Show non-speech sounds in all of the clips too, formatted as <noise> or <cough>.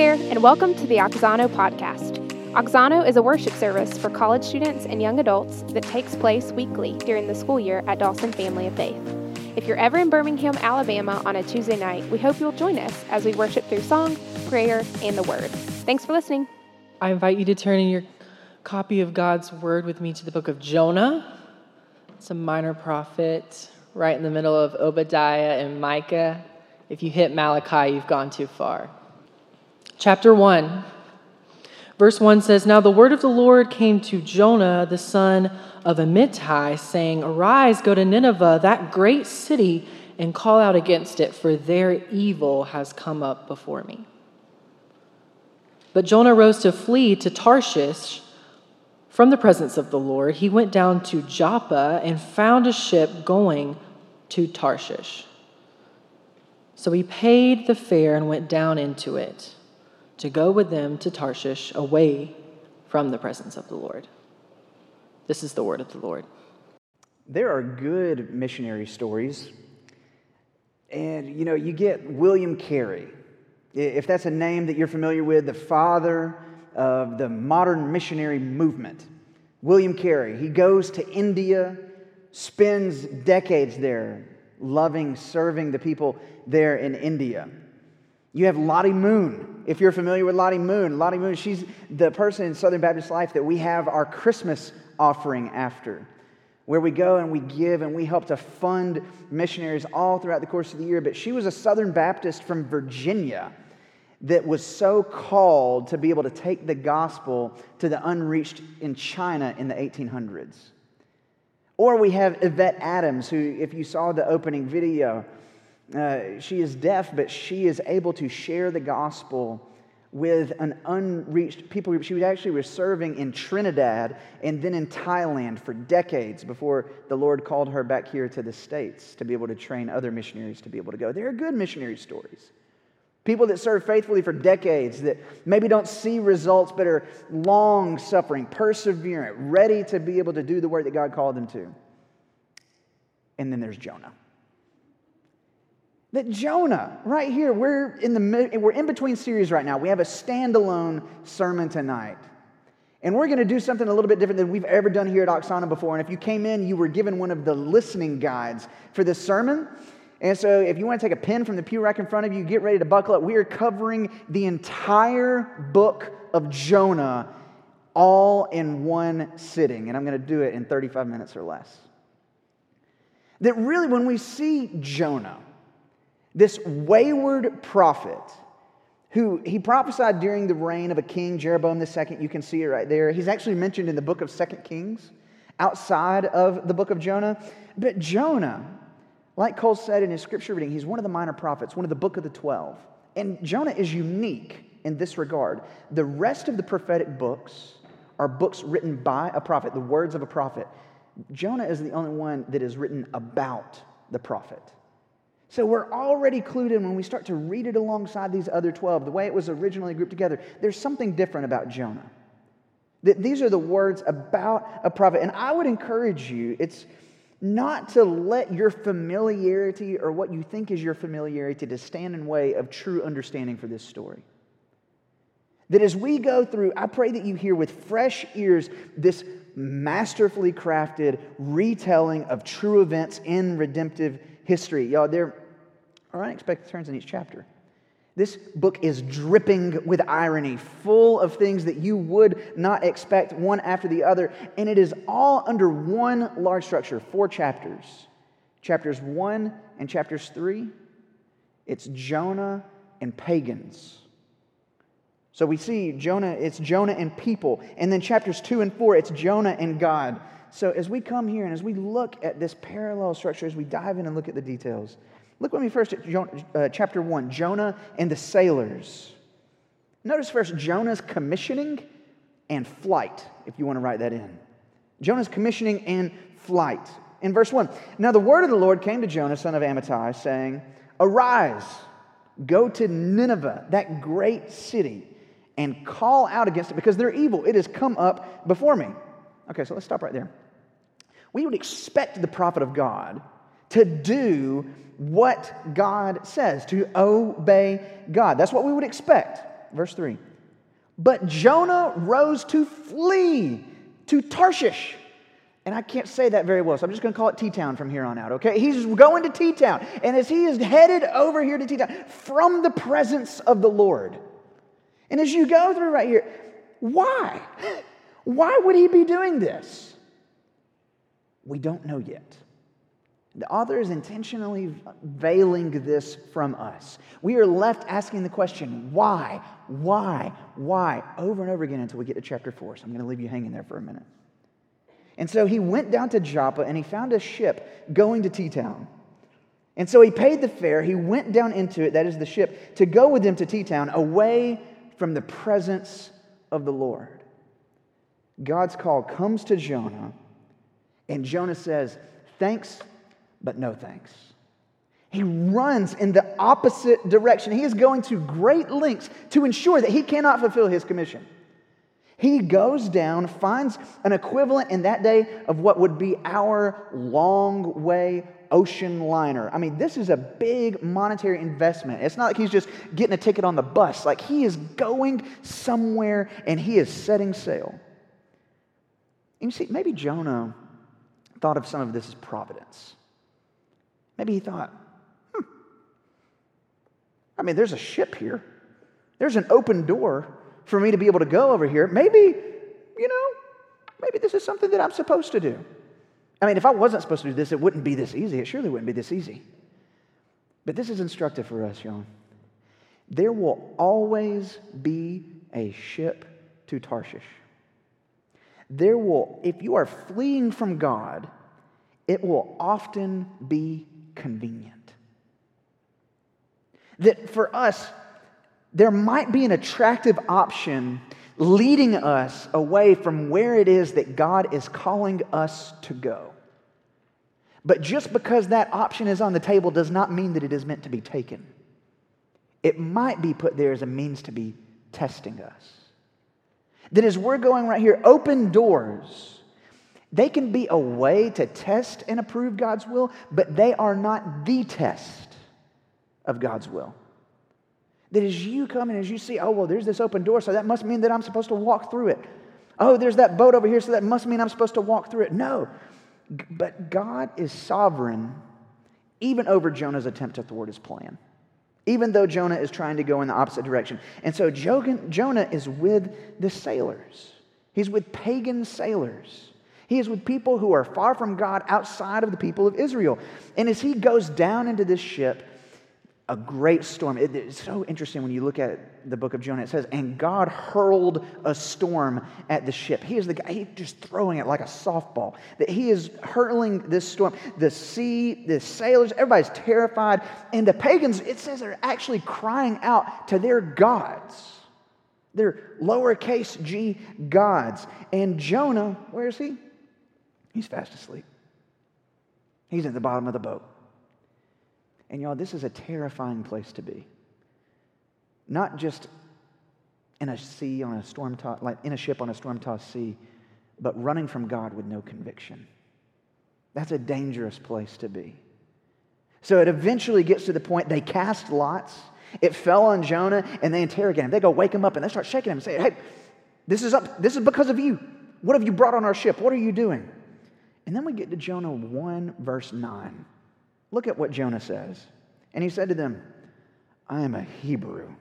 there, and welcome to the Auxano podcast. Auxano is a worship service for college students and young adults that takes place weekly during the school year at Dawson Family of Faith. If you're ever in Birmingham, Alabama on a Tuesday night, we hope you'll join us as we worship through song, prayer, and the Word. Thanks for listening. I invite you to turn in your copy of God's Word with me to the book of Jonah. It's a minor prophet right in the middle of Obadiah and Micah. If you hit Malachi, you've gone too far. Chapter 1, verse 1 says Now the word of the Lord came to Jonah, the son of Amittai, saying, Arise, go to Nineveh, that great city, and call out against it, for their evil has come up before me. But Jonah rose to flee to Tarshish from the presence of the Lord. He went down to Joppa and found a ship going to Tarshish. So he paid the fare and went down into it to go with them to Tarshish away from the presence of the Lord. This is the word of the Lord. There are good missionary stories. And, you know, you get William Carey. If that's a name that you're familiar with, the father of the modern missionary movement. William Carey. He goes to India, spends decades there, loving, serving the people there in India. You have Lottie Moon. If you're familiar with Lottie Moon, Lottie Moon, she's the person in Southern Baptist life that we have our Christmas offering after, where we go and we give and we help to fund missionaries all throughout the course of the year. But she was a Southern Baptist from Virginia that was so called to be able to take the gospel to the unreached in China in the 1800s. Or we have Yvette Adams, who, if you saw the opening video, uh, she is deaf, but she is able to share the gospel with an unreached people group. She actually was serving in Trinidad and then in Thailand for decades before the Lord called her back here to the States to be able to train other missionaries to be able to go. There are good missionary stories. People that serve faithfully for decades, that maybe don't see results, but are long suffering, perseverant, ready to be able to do the work that God called them to. And then there's Jonah. That Jonah, right here, we're in, the, we're in between series right now. We have a standalone sermon tonight. And we're going to do something a little bit different than we've ever done here at Auxano before. And if you came in, you were given one of the listening guides for this sermon. And so if you want to take a pen from the pew rack in front of you, get ready to buckle up. We are covering the entire book of Jonah all in one sitting. And I'm going to do it in 35 minutes or less. That really, when we see Jonah, this wayward prophet who he prophesied during the reign of a king, Jeroboam II. You can see it right there. He's actually mentioned in the book of Second Kings outside of the book of Jonah. But Jonah, like Cole said in his scripture reading, he's one of the minor prophets, one of the book of the 12. And Jonah is unique in this regard. The rest of the prophetic books are books written by a prophet, the words of a prophet. Jonah is the only one that is written about the prophet. So we're already clued in when we start to read it alongside these other 12, the way it was originally grouped together. There's something different about Jonah. That these are the words about a prophet. And I would encourage you, it's not to let your familiarity or what you think is your familiarity to stand in way of true understanding for this story. That as we go through, I pray that you hear with fresh ears this masterfully crafted retelling of true events in redemptive history. Y'all, there are unexpected turns in each chapter. This book is dripping with irony, full of things that you would not expect one after the other. And it is all under one large structure, four chapters. Chapters one and chapters three, it's Jonah and pagans. So we see Jonah, it's Jonah and people. And then chapters two and four, it's Jonah and God. So as we come here and as we look at this parallel structure, as we dive in and look at the details, look with me first at Jonah, uh, chapter 1 Jonah and the sailors. Notice first Jonah's commissioning and flight, if you want to write that in. Jonah's commissioning and flight. In verse 1, now the word of the Lord came to Jonah, son of Amittai, saying, Arise, go to Nineveh, that great city, and call out against it because they're evil. It has come up before me. Okay, so let's stop right there. We would expect the prophet of God to do what God says, to obey God. That's what we would expect. verse 3. But Jonah rose to flee to Tarshish. And I can't say that very well, so I'm just going to call it T Town from here on out, okay? He's going to T Town. And as he is headed over here to T Town from the presence of the Lord. And as you go through right here, why? <laughs> Why would he be doing this? We don't know yet. The author is intentionally veiling this from us. We are left asking the question, why, why, why, over and over again until we get to chapter 4. So I'm going to leave you hanging there for a minute. And so he went down to Joppa and he found a ship going to T Town. And so he paid the fare. He went down into it, that is the ship, to go with them to T Town, away from the presence of the Lord. God's call comes to Jonah, and Jonah says, Thanks but no thanks. He runs in the opposite direction. He is going to great lengths to ensure that he cannot fulfill his commission. He goes down, finds an equivalent in that day of what would be our long way ocean liner. I mean, this is a big monetary investment. It's not like he's just getting a ticket on the bus. Like he is going somewhere and he is setting sail. And you see, maybe Jonah thought of some of this as providence. Maybe he thought, hmm, I mean, there's a ship here, there's an open door for me to be able to go over here. Maybe, you know, maybe this is something that I'm supposed to do. I mean, if I wasn't supposed to do this, it wouldn't be this easy. It surely wouldn't be this easy. But this is instructive for us, y'all. There will always be a ship to Tarshish. There will, if you are fleeing from God, it will often be convenient. That for us, there might be an attractive option leading us away from where it is that God is calling us to go. But just because that option is on the table does not mean that it is meant to be taken. It might be put there as a means to be testing us. That as we're going right here, open doors they can be a way to test and approve God's will, but they are not the test of God's will. That as you come and as you see, oh, well, there's this open door, so that must mean that I'm supposed to walk through it. Oh, there's that boat over here, so that must mean I'm supposed to walk through it. No. But God is sovereign even over Jonah's attempt to thwart his plan, even though Jonah is trying to go in the opposite direction. And so Jonah is with the sailors, he's with pagan sailors. He is with people who are far from God outside of the people of Israel. And as he goes down into this ship, a great storm. It, it's so interesting when you look at the book of Jonah. It says, And God hurled a storm at the ship. He is the guy, he's just throwing it like a softball. That he is hurling this storm. The sea, the sailors, everybody's terrified. And the pagans, it says, are actually crying out to their gods. Their lowercase g gods. And Jonah, where is he? He's fast asleep. He's at the bottom of the boat. And y'all, this is a terrifying place to be. Not just in a sea on a storm tossed, like in a ship on a storm tossed sea, but running from God with no conviction. That's a dangerous place to be. So it eventually gets to the point they cast lots. It fell on Jonah and they interrogate him. They go wake him up and they start shaking him and say, Hey, this is up, this is because of you. What have you brought on our ship? What are you doing? And then we get to Jonah 1, verse 9. Look at what Jonah says. And he said to them, I am a Hebrew,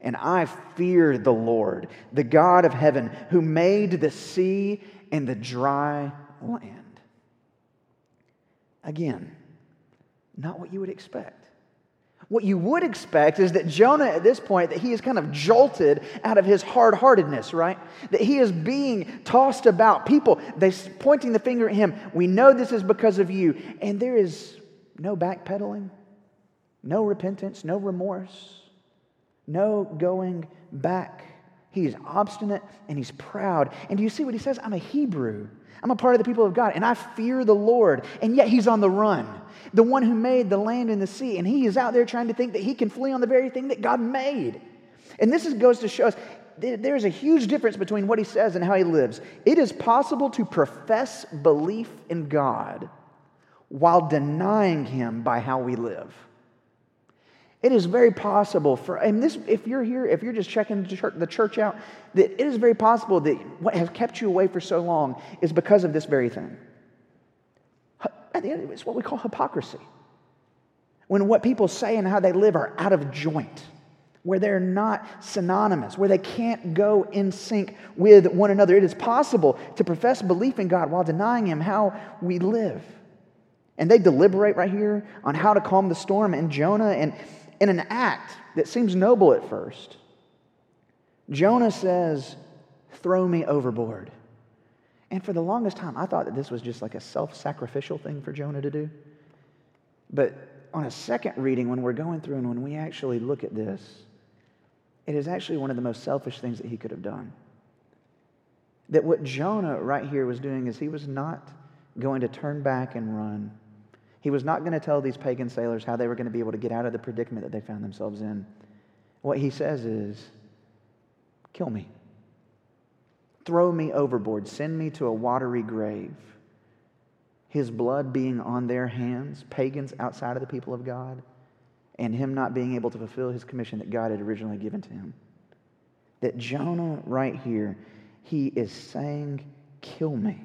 and I fear the Lord, the God of heaven, who made the sea and the dry land. Again, not what you would expect. What you would expect is that Jonah, at this point, that he is kind of jolted out of his hard heartedness, right? That he is being tossed about. People, they pointing the finger at him. We know this is because of you. And there is no backpedaling, no repentance, no remorse, no going back. He is obstinate and he's proud. And do you see what he says? I'm a Hebrew. I'm a part of the people of God, and I fear the Lord. And yet he's on the run the one who made the land and the sea. And he is out there trying to think that he can flee on the very thing that God made. And this is, goes to show us there's a huge difference between what he says and how he lives. It is possible to profess belief in God while denying him by how we live. It is very possible for, and this, if you're here, if you're just checking the church out, that it is very possible that what has kept you away for so long is because of this very thing. The it's what we call hypocrisy. When what people say and how they live are out of joint, where they're not synonymous, where they can't go in sync with one another. It is possible to profess belief in God while denying Him how we live. And they deliberate right here on how to calm the storm. And Jonah, and in an act that seems noble at first, Jonah says, Throw me overboard. And for the longest time, I thought that this was just like a self sacrificial thing for Jonah to do. But on a second reading, when we're going through and when we actually look at this, it is actually one of the most selfish things that he could have done. That what Jonah right here was doing is he was not going to turn back and run. He was not going to tell these pagan sailors how they were going to be able to get out of the predicament that they found themselves in. What he says is, kill me. Throw me overboard. Send me to a watery grave. His blood being on their hands, pagans outside of the people of God, and him not being able to fulfill his commission that God had originally given to him. That Jonah, right here, he is saying, Kill me.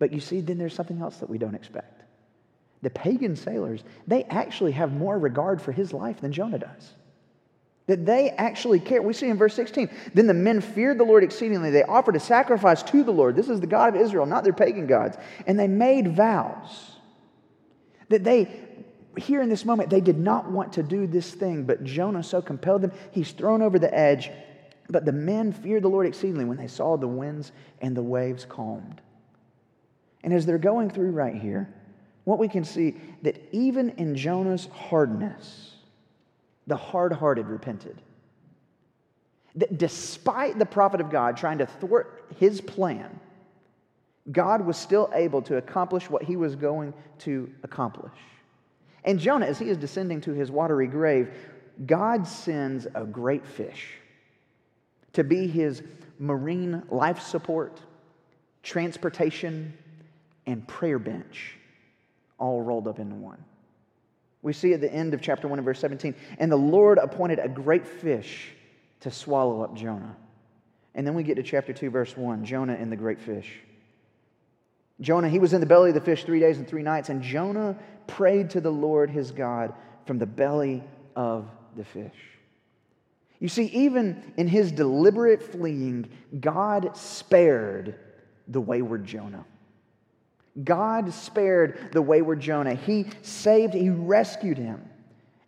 But you see, then there's something else that we don't expect. The pagan sailors, they actually have more regard for his life than Jonah does. That they actually care. We see in verse 16, then the men feared the Lord exceedingly. They offered a sacrifice to the Lord. This is the God of Israel, not their pagan gods. And they made vows that they, here in this moment, they did not want to do this thing, but Jonah so compelled them. He's thrown over the edge. But the men feared the Lord exceedingly when they saw the winds and the waves calmed. And as they're going through right here, what we can see that even in Jonah's hardness, the hard hearted repented. That despite the prophet of God trying to thwart his plan, God was still able to accomplish what he was going to accomplish. And Jonah, as he is descending to his watery grave, God sends a great fish to be his marine life support, transportation, and prayer bench all rolled up into one. We see at the end of chapter 1 and verse 17, and the Lord appointed a great fish to swallow up Jonah. And then we get to chapter 2, verse 1 Jonah and the great fish. Jonah, he was in the belly of the fish three days and three nights, and Jonah prayed to the Lord his God from the belly of the fish. You see, even in his deliberate fleeing, God spared the wayward Jonah. God spared the wayward Jonah. He saved, he rescued him.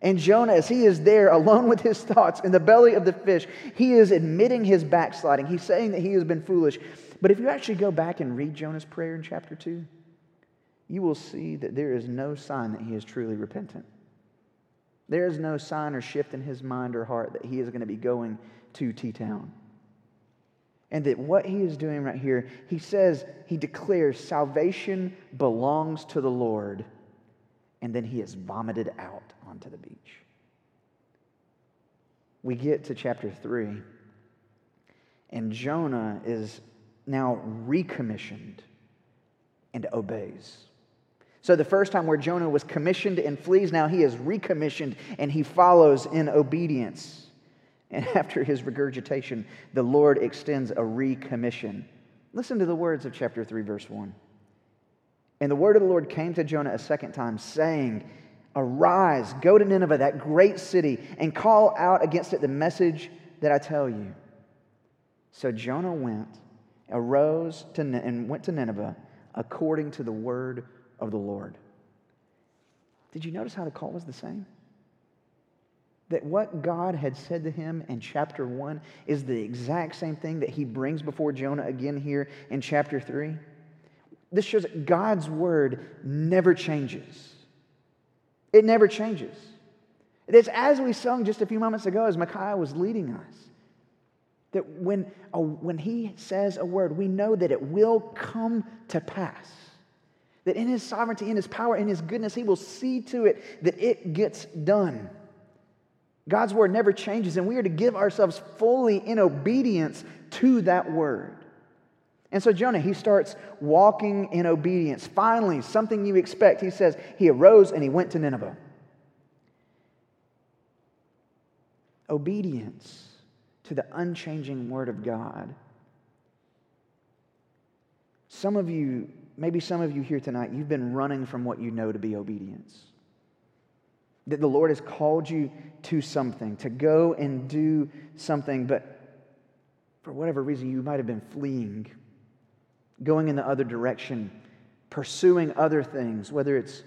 And Jonah, as he is there alone with his thoughts in the belly of the fish, he is admitting his backsliding. He's saying that he has been foolish. But if you actually go back and read Jonah's prayer in chapter 2, you will see that there is no sign that he is truly repentant. There is no sign or shift in his mind or heart that he is going to be going to T Town. And that what he is doing right here, he says, he declares salvation belongs to the Lord. And then he is vomited out onto the beach. We get to chapter 3, and Jonah is now recommissioned and obeys. So, the first time where Jonah was commissioned and flees, now he is recommissioned and he follows in obedience. And <laughs> after his regurgitation, the Lord extends a recommission. Listen to the words of chapter 3, verse 1. And the word of the Lord came to Jonah a second time, saying, Arise, go to Nineveh, that great city, and call out against it the message that I tell you. So Jonah went, arose to, and went to Nineveh according to the word of the Lord. Did you notice how the call was the same? That what God had said to him in chapter 1 is the exact same thing that he brings before Jonah again here in chapter 3? This shows that God's word never changes. It never changes. It is as we sung just a few moments ago as Micaiah was leading us. That when, a, when he says a word, we know that it will come to pass. That in his sovereignty, in his power, in his goodness, he will see to it that it gets done. God's word never changes, and we are to give ourselves fully in obedience to that word. And so Jonah, he starts walking in obedience. Finally, something you expect. He says, he arose and he went to Nineveh. obedience to the unchanging Word of God. Some of you, maybe some of you here tonight, you've been running from what you know to be obedience. That the Lord has called you to something, to go and do something, but for whatever reason, you might have been fleeing, going in the other direction, pursuing other things, whether it's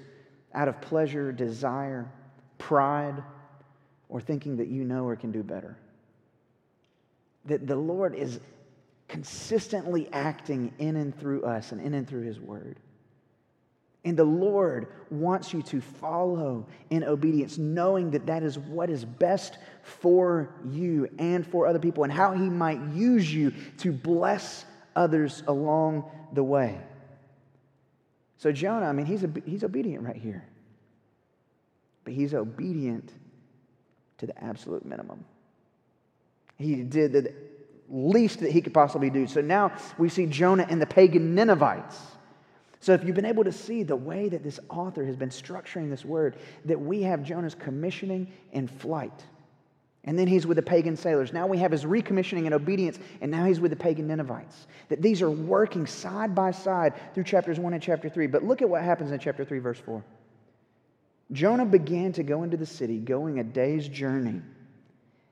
out of pleasure, desire, pride, or thinking that you know or can do better. That the Lord is consistently acting in and through us and in and through His Word. And the Lord wants you to follow in obedience, knowing that that is what is best for you and for other people, and how He might use you to bless others along the way. So, Jonah, I mean, he's, he's obedient right here, but he's obedient to the absolute minimum. He did the least that he could possibly do. So now we see Jonah and the pagan Ninevites. So, if you've been able to see the way that this author has been structuring this word, that we have Jonah's commissioning and flight. And then he's with the pagan sailors. Now we have his recommissioning and obedience, and now he's with the pagan Ninevites. That these are working side by side through chapters 1 and chapter 3. But look at what happens in chapter 3, verse 4. Jonah began to go into the city, going a day's journey,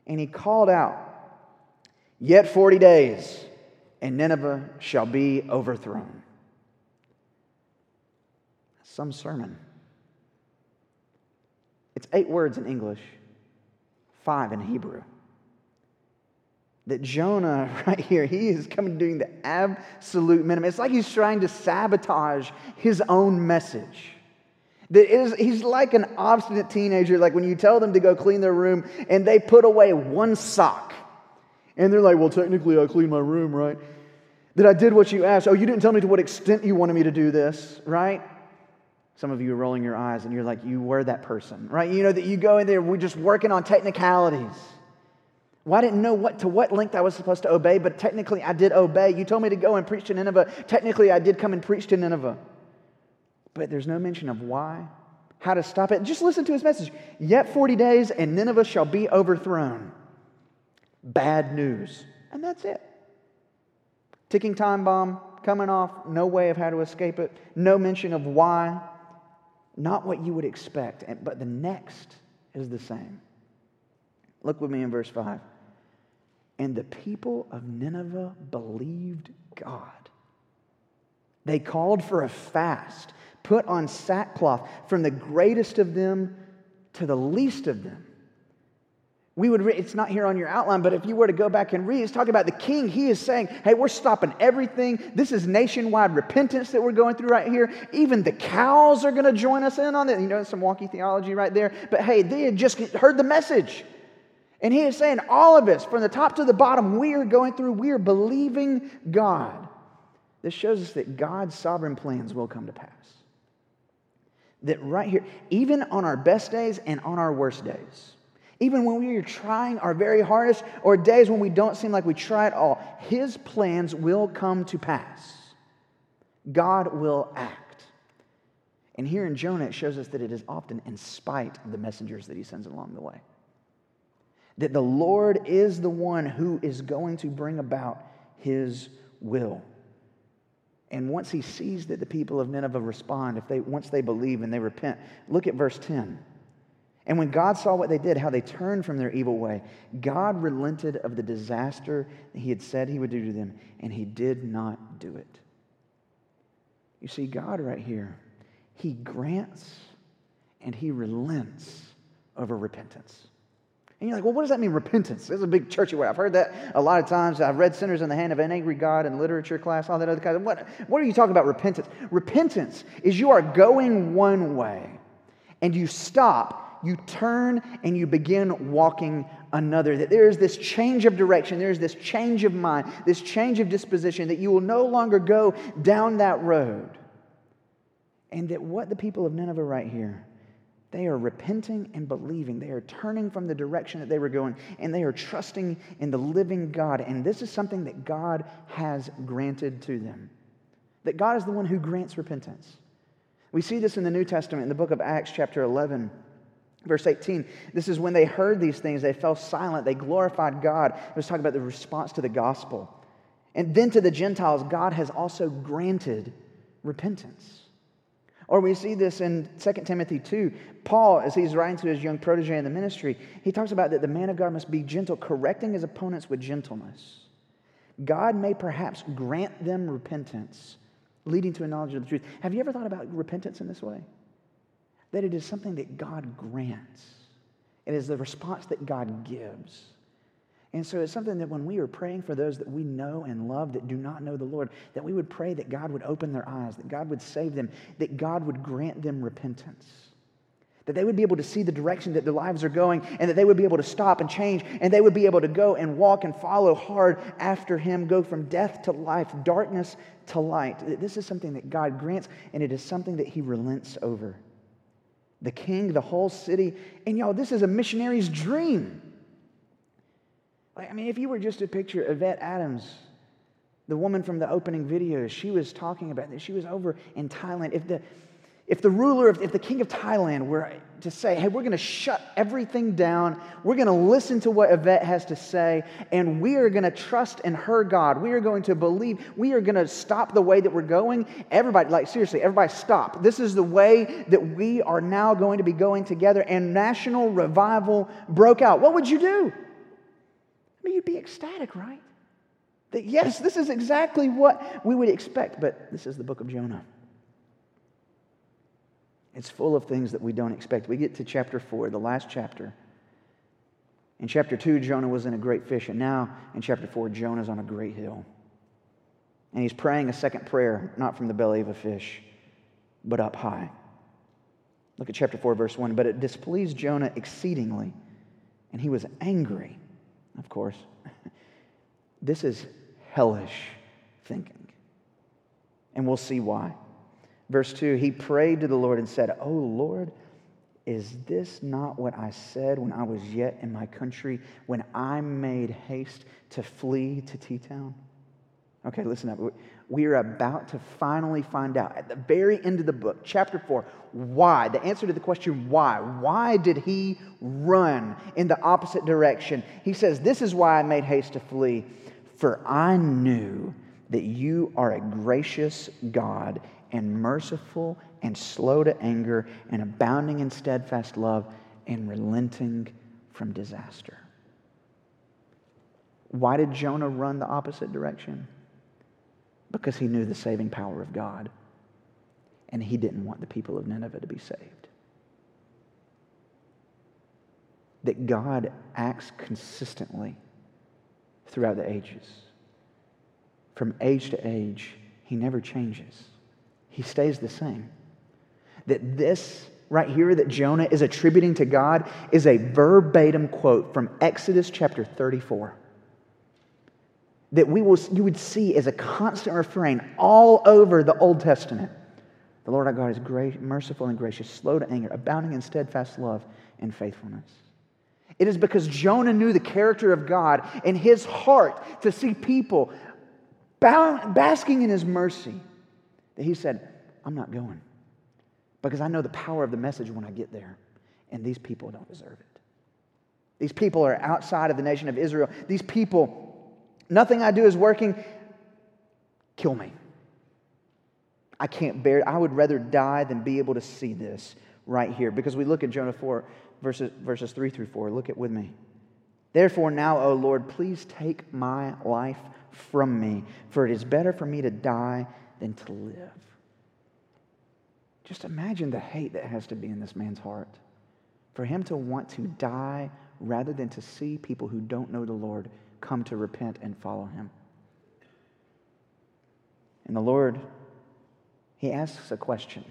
and he called out, Yet 40 days, and Nineveh shall be overthrown. Some sermon. It's eight words in English, five in Hebrew. That Jonah, <laughs> right here, he is coming doing the absolute minimum. It's like he's trying to sabotage his own message. That is, he's like an obstinate teenager, like when you tell them to go clean their room and they put away one sock. And they're like, well, technically, I cleaned my room, right? That I did what you asked. Oh, you didn't tell me to what extent you wanted me to do this, right? Some of you are rolling your eyes and you're like, you were that person, right? You know that you go in there, we're just working on technicalities. Well, I didn't know what to what length I was supposed to obey, but technically I did obey. You told me to go and preach to Nineveh. Technically, I did come and preach to Nineveh but there's no mention of why, how to stop it. Just listen to his message. Yet 40 days and Nineveh shall be overthrown. Bad news. And that's it. Ticking time bomb coming off, no way of how to escape it, no mention of why. Not what you would expect, but the next is the same. Look with me in verse 5. And the people of Nineveh believed God. They called for a fast put on sackcloth from the greatest of them to the least of them. We would read, it's not here on your outline, but if you were to go back and read, it's talking about the king. He is saying, hey, we're stopping everything. This is nationwide repentance that we're going through right here. Even the cows are going to join us in on it. You know, some wonky theology right there. But hey, they had just heard the message. And he is saying, all of us, from the top to the bottom, we are going through, we are believing God. This shows us that God's sovereign plans will come to pass that right here, even on our best days and on our worst days, even when we are trying our very hardest or days when we don't seem like we try at all, His plans will come to pass. God will act. And here in Jonah, it shows us that it is often in spite of the messengers that He sends along the way. That the Lord is the one who is going to bring about His will. And once he sees that the people of Nineveh respond, if they once they believe and they repent, look at verse 10. And when God saw what they did, how they turned from their evil way, God relented of the disaster he had said he would do to them, and he did not do it. You see, God right here, he grants and he relents over repentance. And you're like, well, what does that mean, repentance? It's a big churchy word. I've heard that a lot of times. I've read Sinners in the Hand of an Angry God in literature class, all that other kind of. What, what are you talking about, repentance? Repentance is you are going one way and you stop, you turn, and you begin walking another. That there is this change of direction, there is this change of mind, this change of disposition, that you will no longer go down that road. And that what the people of Nineveh right here, they are repenting and believing. They are turning from the direction that they were going, and they are trusting in the living God. And this is something that God has granted to them. That God is the one who grants repentance. We see this in the New Testament, in the book of Acts, chapter 11. Verse 18, this is when they heard these things, they fell silent, they glorified God. It was talking about the response to the gospel. And then to the Gentiles, God has also granted repentance. Or we see this in 2 Timothy 2. Paul, as he's writing to his young protege in the ministry, he talks about that the man of God must be gentle, correcting his opponents with gentleness. God may perhaps grant them repentance, leading to a knowledge of the truth. Have you ever thought about repentance in this way? That it is something that God grants. It is the response that God gives. And so it's something that when we are praying for those that we know and love that do not know the Lord, that we would pray that God would open their eyes, that God would save them, that God would grant them repentance. That they would be able to see the direction that their lives are going, and that they would be able to stop and change, and they would be able to go and walk and follow hard after Him, go from death to life, darkness to light. This is something that God grants, and it is something that He relents over the king, the whole city. And y'all, this is a missionary's dream. Like, I mean, if you were just to picture Yvette Adams, the woman from the opening video, she was talking about this. She was over in Thailand. If the if the ruler, if, the king of Thailand were to say, hey, we're going to shut everything down, we're going to listen to what Yvette has to say, and we are going to trust in her God, we are going to believe, we are going to stop the way that we're going, everybody, like seriously, everybody stop. This is the way that we are now going to be going together, and national revival broke out. What would you do? I mean, you'd be ecstatic, right? That yes, this is exactly what we would expect, but this is the book of Jonah. It's full of things that we don't expect. We get to chapter 4, the last chapter. In chapter 2, Jonah was in a great fish, and now in chapter 4, Jonah's on a great hill. And he's praying a second prayer, not from the belly of a fish, but up high. Look at chapter 4, verse 1. But it displeased Jonah exceedingly, and he was angry, of course. <laughs> this is hellish thinking. And we'll see why. Verse 2 He prayed to the Lord and said, Oh Lord, is this not what I said when I was yet in my country, when I made haste to flee to T Town? Okay, listen up. We are about to finally find out at the very end of the book, chapter 4, why. The answer to the question why. Why did he run in the opposite direction? He says, This is why I made haste to flee, for I knew that you are a gracious God and merciful and slow to anger and abounding in steadfast love and relenting from disaster. Why did Jonah run the opposite direction? Because he knew the saving power of God and he didn't want the people of Nineveh to be saved. That God acts consistently throughout the ages. From age to age, he never changes he stays the same. That this right here that Jonah is attributing to God is a verbatim quote from Exodus chapter 34. That we will, you would see as a constant refrain all over the Old Testament. The Lord our God is great, merciful and gracious, slow to anger, abounding in steadfast love and faithfulness. It is because Jonah knew the character of God in his heart to see people basking in his mercy that he said, I'm not going because I know the power of the message when I get there, and these people don't deserve it. These people are outside of the nation of Israel. These people, nothing I do is working. Kill me. I can't bear it. I would rather die than be able to see this right here. Because we look at Jonah 4, verses, verses 3 through 4. Look at with me. Therefore, now, O Lord, please take my life from me, for it is better for me to die than to live. Just imagine the hate that has to be in this man's heart. For him to want to die rather than to see people who don't know the Lord come to repent and follow him. And the Lord, he asks a question.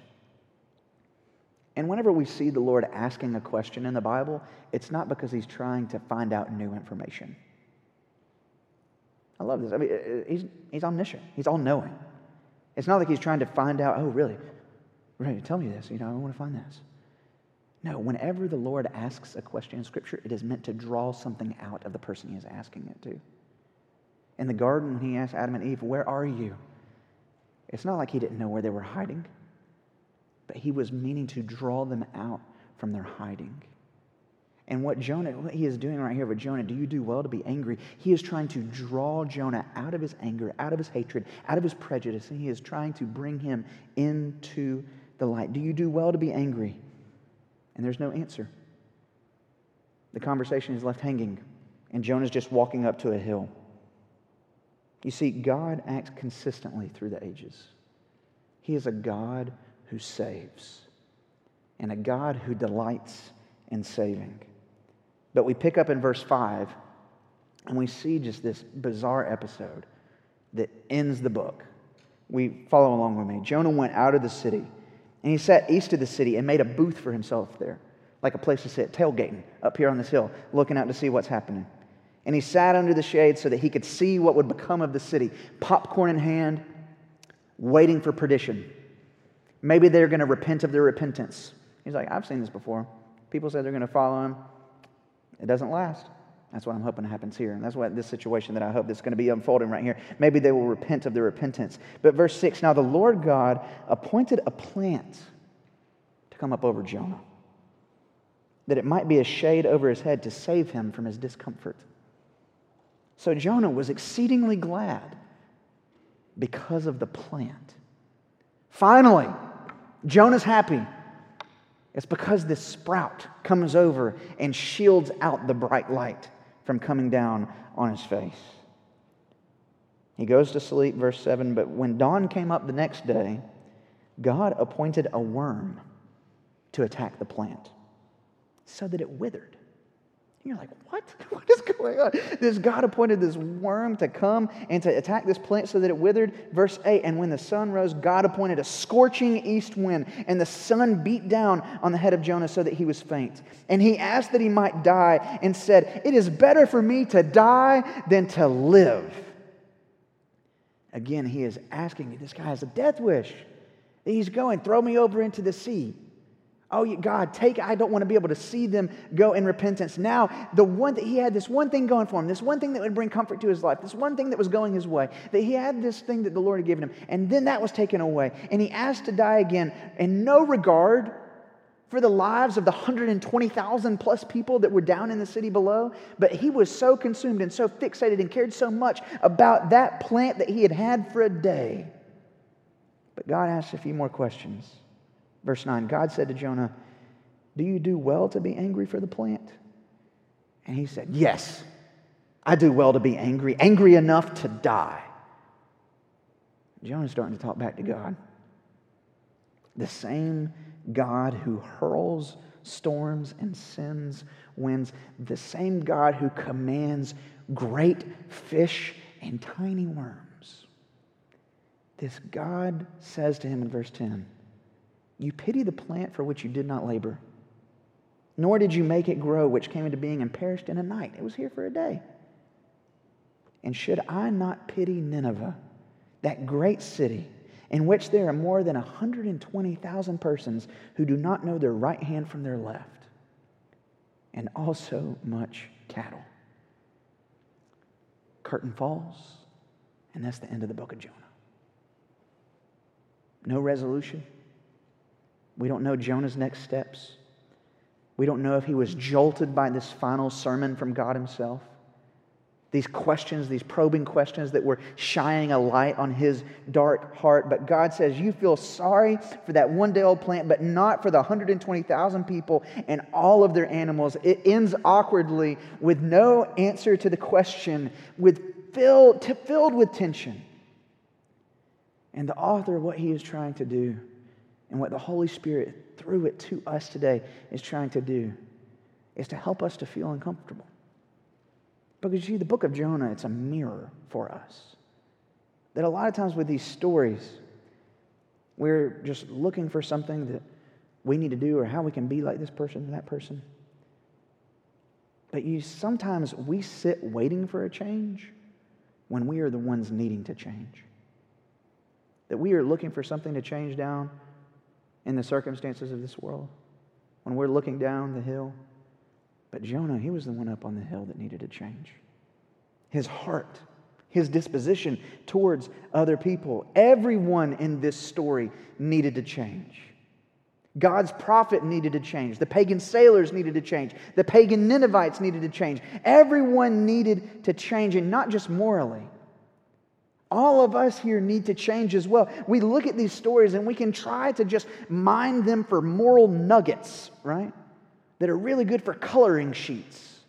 And whenever we see the Lord asking a question in the Bible, it's not because he's trying to find out new information. I love this. I mean, he's, he's omniscient, he's all knowing. It's not like he's trying to find out, oh, really? Right, tell me this. You know, I want to find this. No, whenever the Lord asks a question in Scripture, it is meant to draw something out of the person he is asking it to. In the garden, when he asked Adam and Eve, Where are you? It's not like he didn't know where they were hiding, but he was meaning to draw them out from their hiding. And what Jonah, what he is doing right here with Jonah, do you do well to be angry? He is trying to draw Jonah out of his anger, out of his hatred, out of his prejudice, and he is trying to bring him into the light. Do you do well to be angry? And there's no answer. The conversation is left hanging, and Jonah's just walking up to a hill. You see, God acts consistently through the ages. He is a God who saves and a God who delights in saving. But we pick up in verse 5 and we see just this bizarre episode that ends the book. We follow along with me. Jonah went out of the city and he sat east of the city and made a booth for himself there, like a place to sit, tailgating up here on this hill, looking out to see what's happening. And he sat under the shade so that he could see what would become of the city, popcorn in hand, waiting for perdition. Maybe they're going to repent of their repentance. He's like, I've seen this before. People said they're going to follow him. It doesn't last. That's what I'm hoping happens here. And that's what this situation that I hope that's going to be unfolding right here. Maybe they will repent of their repentance. But verse 6 Now the Lord God appointed a plant to come up over Jonah, that it might be a shade over his head to save him from his discomfort. So Jonah was exceedingly glad because of the plant. Finally, Jonah's happy. It's because this sprout comes over and shields out the bright light from coming down on his face. He goes to sleep, verse 7. But when dawn came up the next day, God appointed a worm to attack the plant so that it withered. And you're like, what? <laughs> What is going on? This God appointed this worm to come and to attack this plant so that it withered. Verse 8 And when the sun rose, God appointed a scorching east wind, and the sun beat down on the head of Jonah so that he was faint. And he asked that he might die and said, It is better for me to die than to live. Again, he is asking, this guy has a death wish. He's going, throw me over into the sea. Oh, God, take, I don't want to be able to see them go in repentance. Now, the one that he had this one thing going for him, this one thing that would bring comfort to his life, this one thing that was going his way, that he had this thing that the Lord had given him, and then that was taken away. And he asked to die again in no regard for the lives of the 120,000 plus people that were down in the city below. But he was so consumed and so fixated and cared so much about that plant that he had had for a day. But God asked a few more questions. Verse 9 God said to Jonah, Do you do well to be angry for the plant? And he said, Yes, I do well to be angry, angry enough to die. Jonah's starting to talk back to God. The same God who hurls storms and sends winds, the same God who commands great fish and tiny worms. This God says to him in verse 10 you pity the plant for which you did not labor, nor did you make it grow, which came into being and perished in a night. It was here for a day. And should I not pity Nineveh, that great city, in which there are more than 120,000 persons who do not know their right hand from their left, and also much cattle? Curtain falls, and that's the end of the book of Jonah. No resolution we don't know Jonah's next steps. We don't know if he was jolted by this final sermon from God himself. These questions, these probing questions that were shining a light on his dark heart. But God says, You feel sorry for that one day old plant, but not for the 120,000 people and all of their animals. It ends awkwardly with no answer to the question, with filled, filled with tension. And the author, what he is trying to do and what the Holy Spirit, through it to us today, is trying to do is to help us to feel uncomfortable. Because you see, the book of Jonah, it's a mirror for us. That a lot of times with these stories, we're just looking for something that we need to do or how we can be like this person or that person. But you sometimes we sit waiting for a change when we are the ones needing to change. That we are looking for something to change down in the circumstances of this world, when we're looking down the hill. But Jonah, he was the one up on the hill that needed to change. His heart, his disposition towards other people, everyone in this story needed to change. God's prophet needed to change. The pagan sailors needed to change. The pagan Ninevites needed to change. Everyone needed to change, and not just morally. All of us here need to change as well. We look at these stories and we can try to just mine them for moral nuggets, right? That are really good for coloring sheets.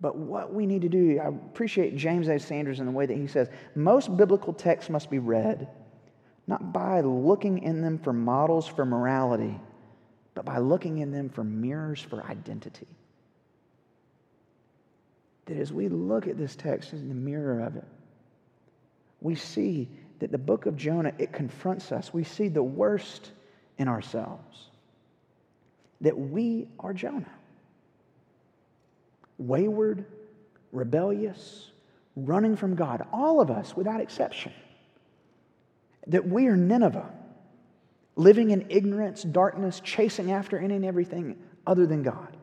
But what we need to do, I appreciate James A. Sanders in the way that he says most biblical texts must be read not by looking in them for models for morality, but by looking in them for mirrors for identity. That as we look at this text in the mirror of it, we see that the book of Jonah, it confronts us. We see the worst in ourselves. That we are Jonah. Wayward, rebellious, running from God. All of us, without exception that we are Nineveh, living in ignorance, darkness, chasing after any and everything other than God,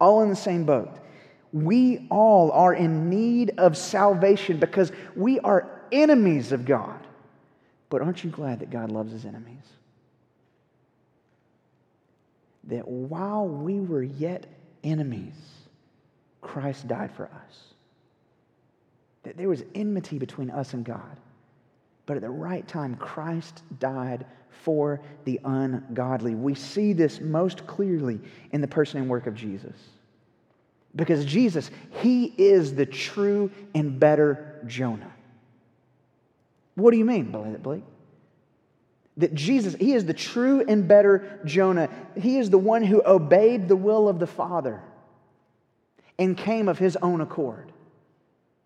all in the same boat. We all are in need of salvation because we are enemies of God. But aren't you glad that God loves his enemies? That while we were yet enemies, Christ died for us. That there was enmity between us and God. But at the right time, Christ died for the ungodly. We see this most clearly in the person and work of Jesus. Because Jesus, he is the true and better Jonah. What do you mean, Blake? That Jesus, he is the true and better Jonah. He is the one who obeyed the will of the Father and came of his own accord.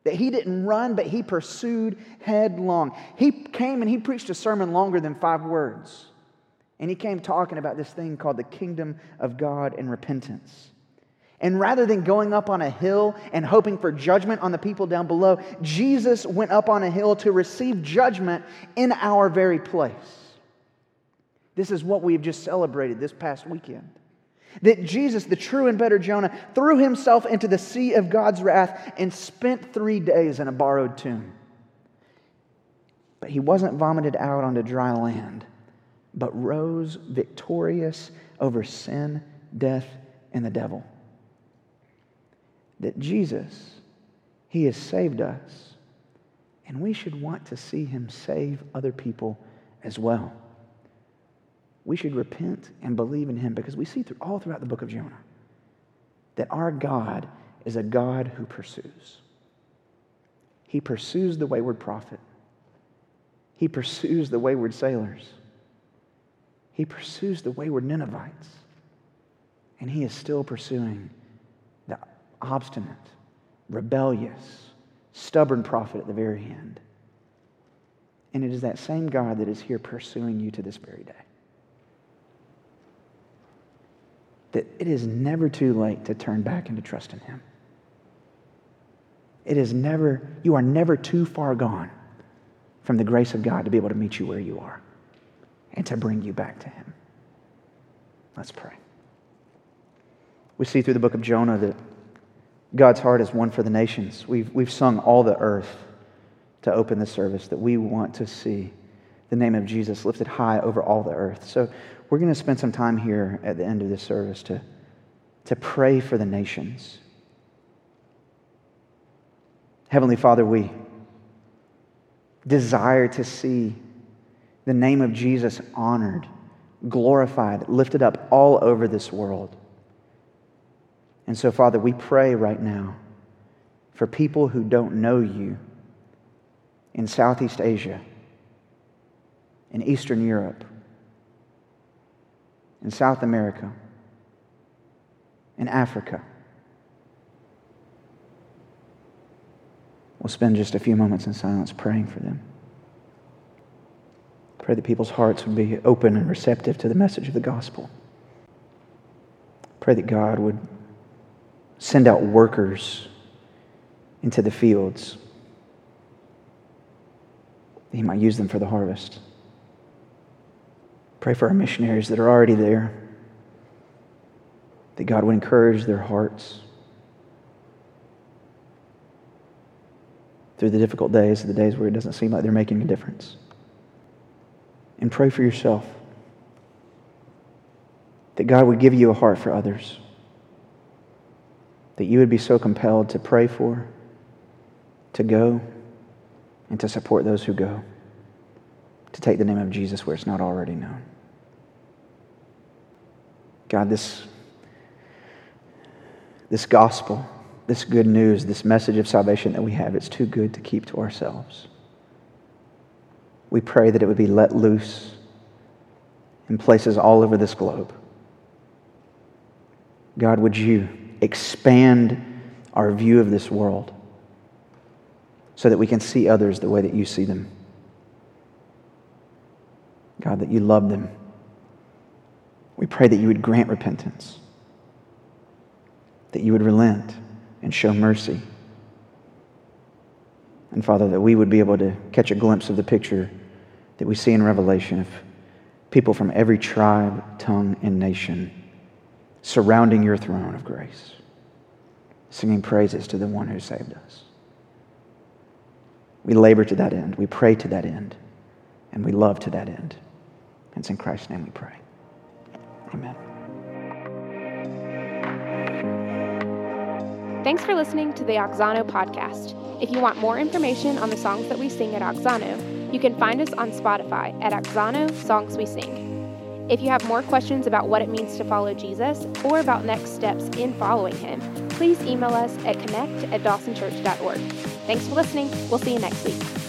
That he didn't run, but he pursued headlong. He came and he preached a sermon longer than five words. And he came talking about this thing called the kingdom of God and repentance. And rather than going up on a hill and hoping for judgment on the people down below, Jesus went up on a hill to receive judgment in our very place. This is what we've just celebrated this past weekend. That Jesus, the true and better Jonah, threw himself into the sea of God's wrath and spent three days in a borrowed tomb. But he wasn't vomited out onto dry land, but rose victorious over sin, death, and the devil. That Jesus, he has saved us, and we should want to see him save other people as well we should repent and believe in him because we see through, all throughout the book of Jonah that our God is a God who pursues. He pursues the wayward prophet. He pursues the wayward sailors. He pursues the wayward Ninevites. And he is still pursuing obstinate, rebellious, stubborn prophet at the very end. And it is that same God that is here pursuing you to this very day. that it is never too late to turn back and to trust in Him. It is never, you are never too far gone from the grace of God to be able to meet you where you are and to bring you back to Him. Let's pray. We see through the book of Jonah that God's heart is one for the nations. We've, we've sung all the earth to open the service, that we want to see the name of Jesus lifted high over all the earth. So we're going to spend some time here at the end of this service to, to pray for the nations. Heavenly Father, we desire to see the name of Jesus honored, glorified, lifted up all over this world. And so, Father, we pray right now for people who don't know you in Southeast Asia, in Eastern Europe, in South America, in Africa. We'll spend just a few moments in silence praying for them. Pray that people's hearts would be open and receptive to the message of the gospel. Pray that God would send out workers into the fields. He might use them for the harvest. Pray for our missionaries that are already there, that God would encourage their hearts through the difficult days, the days where it doesn't seem like they're making a difference. And pray for yourself. that God would give you a heart for others, that you would be so compelled to pray for, to go, and to support those who go, to take the name of Jesus where it's not already known. God, this, this gospel, this good news, this message of salvation that we have, it's too good to keep to ourselves. We pray that it would be let loose in places all over this globe. God, would you expand our view of this world so that we can see others the way that you see them? God, that you love them we pray that you would grant repentance, that you would relent and show mercy. And Father, that we would be able to catch a glimpse of the picture that we see in Revelation of people from every tribe, tongue, and nation surrounding your throne of grace, singing praises to the one who saved us. We labor to that end, we pray to that end, and we love to that end. And it's in Christ's name we pray. Amen. Thanks for listening to the Auxano podcast. If you want more information on the songs that we sing at Auxano, you can find us on Spotify at Auxano Songs We Sing. If you have more questions about what it means to follow Jesus or about next steps in following him, please email us at connect at dawsonchurch.org. Thanks for listening. We'll see you next week.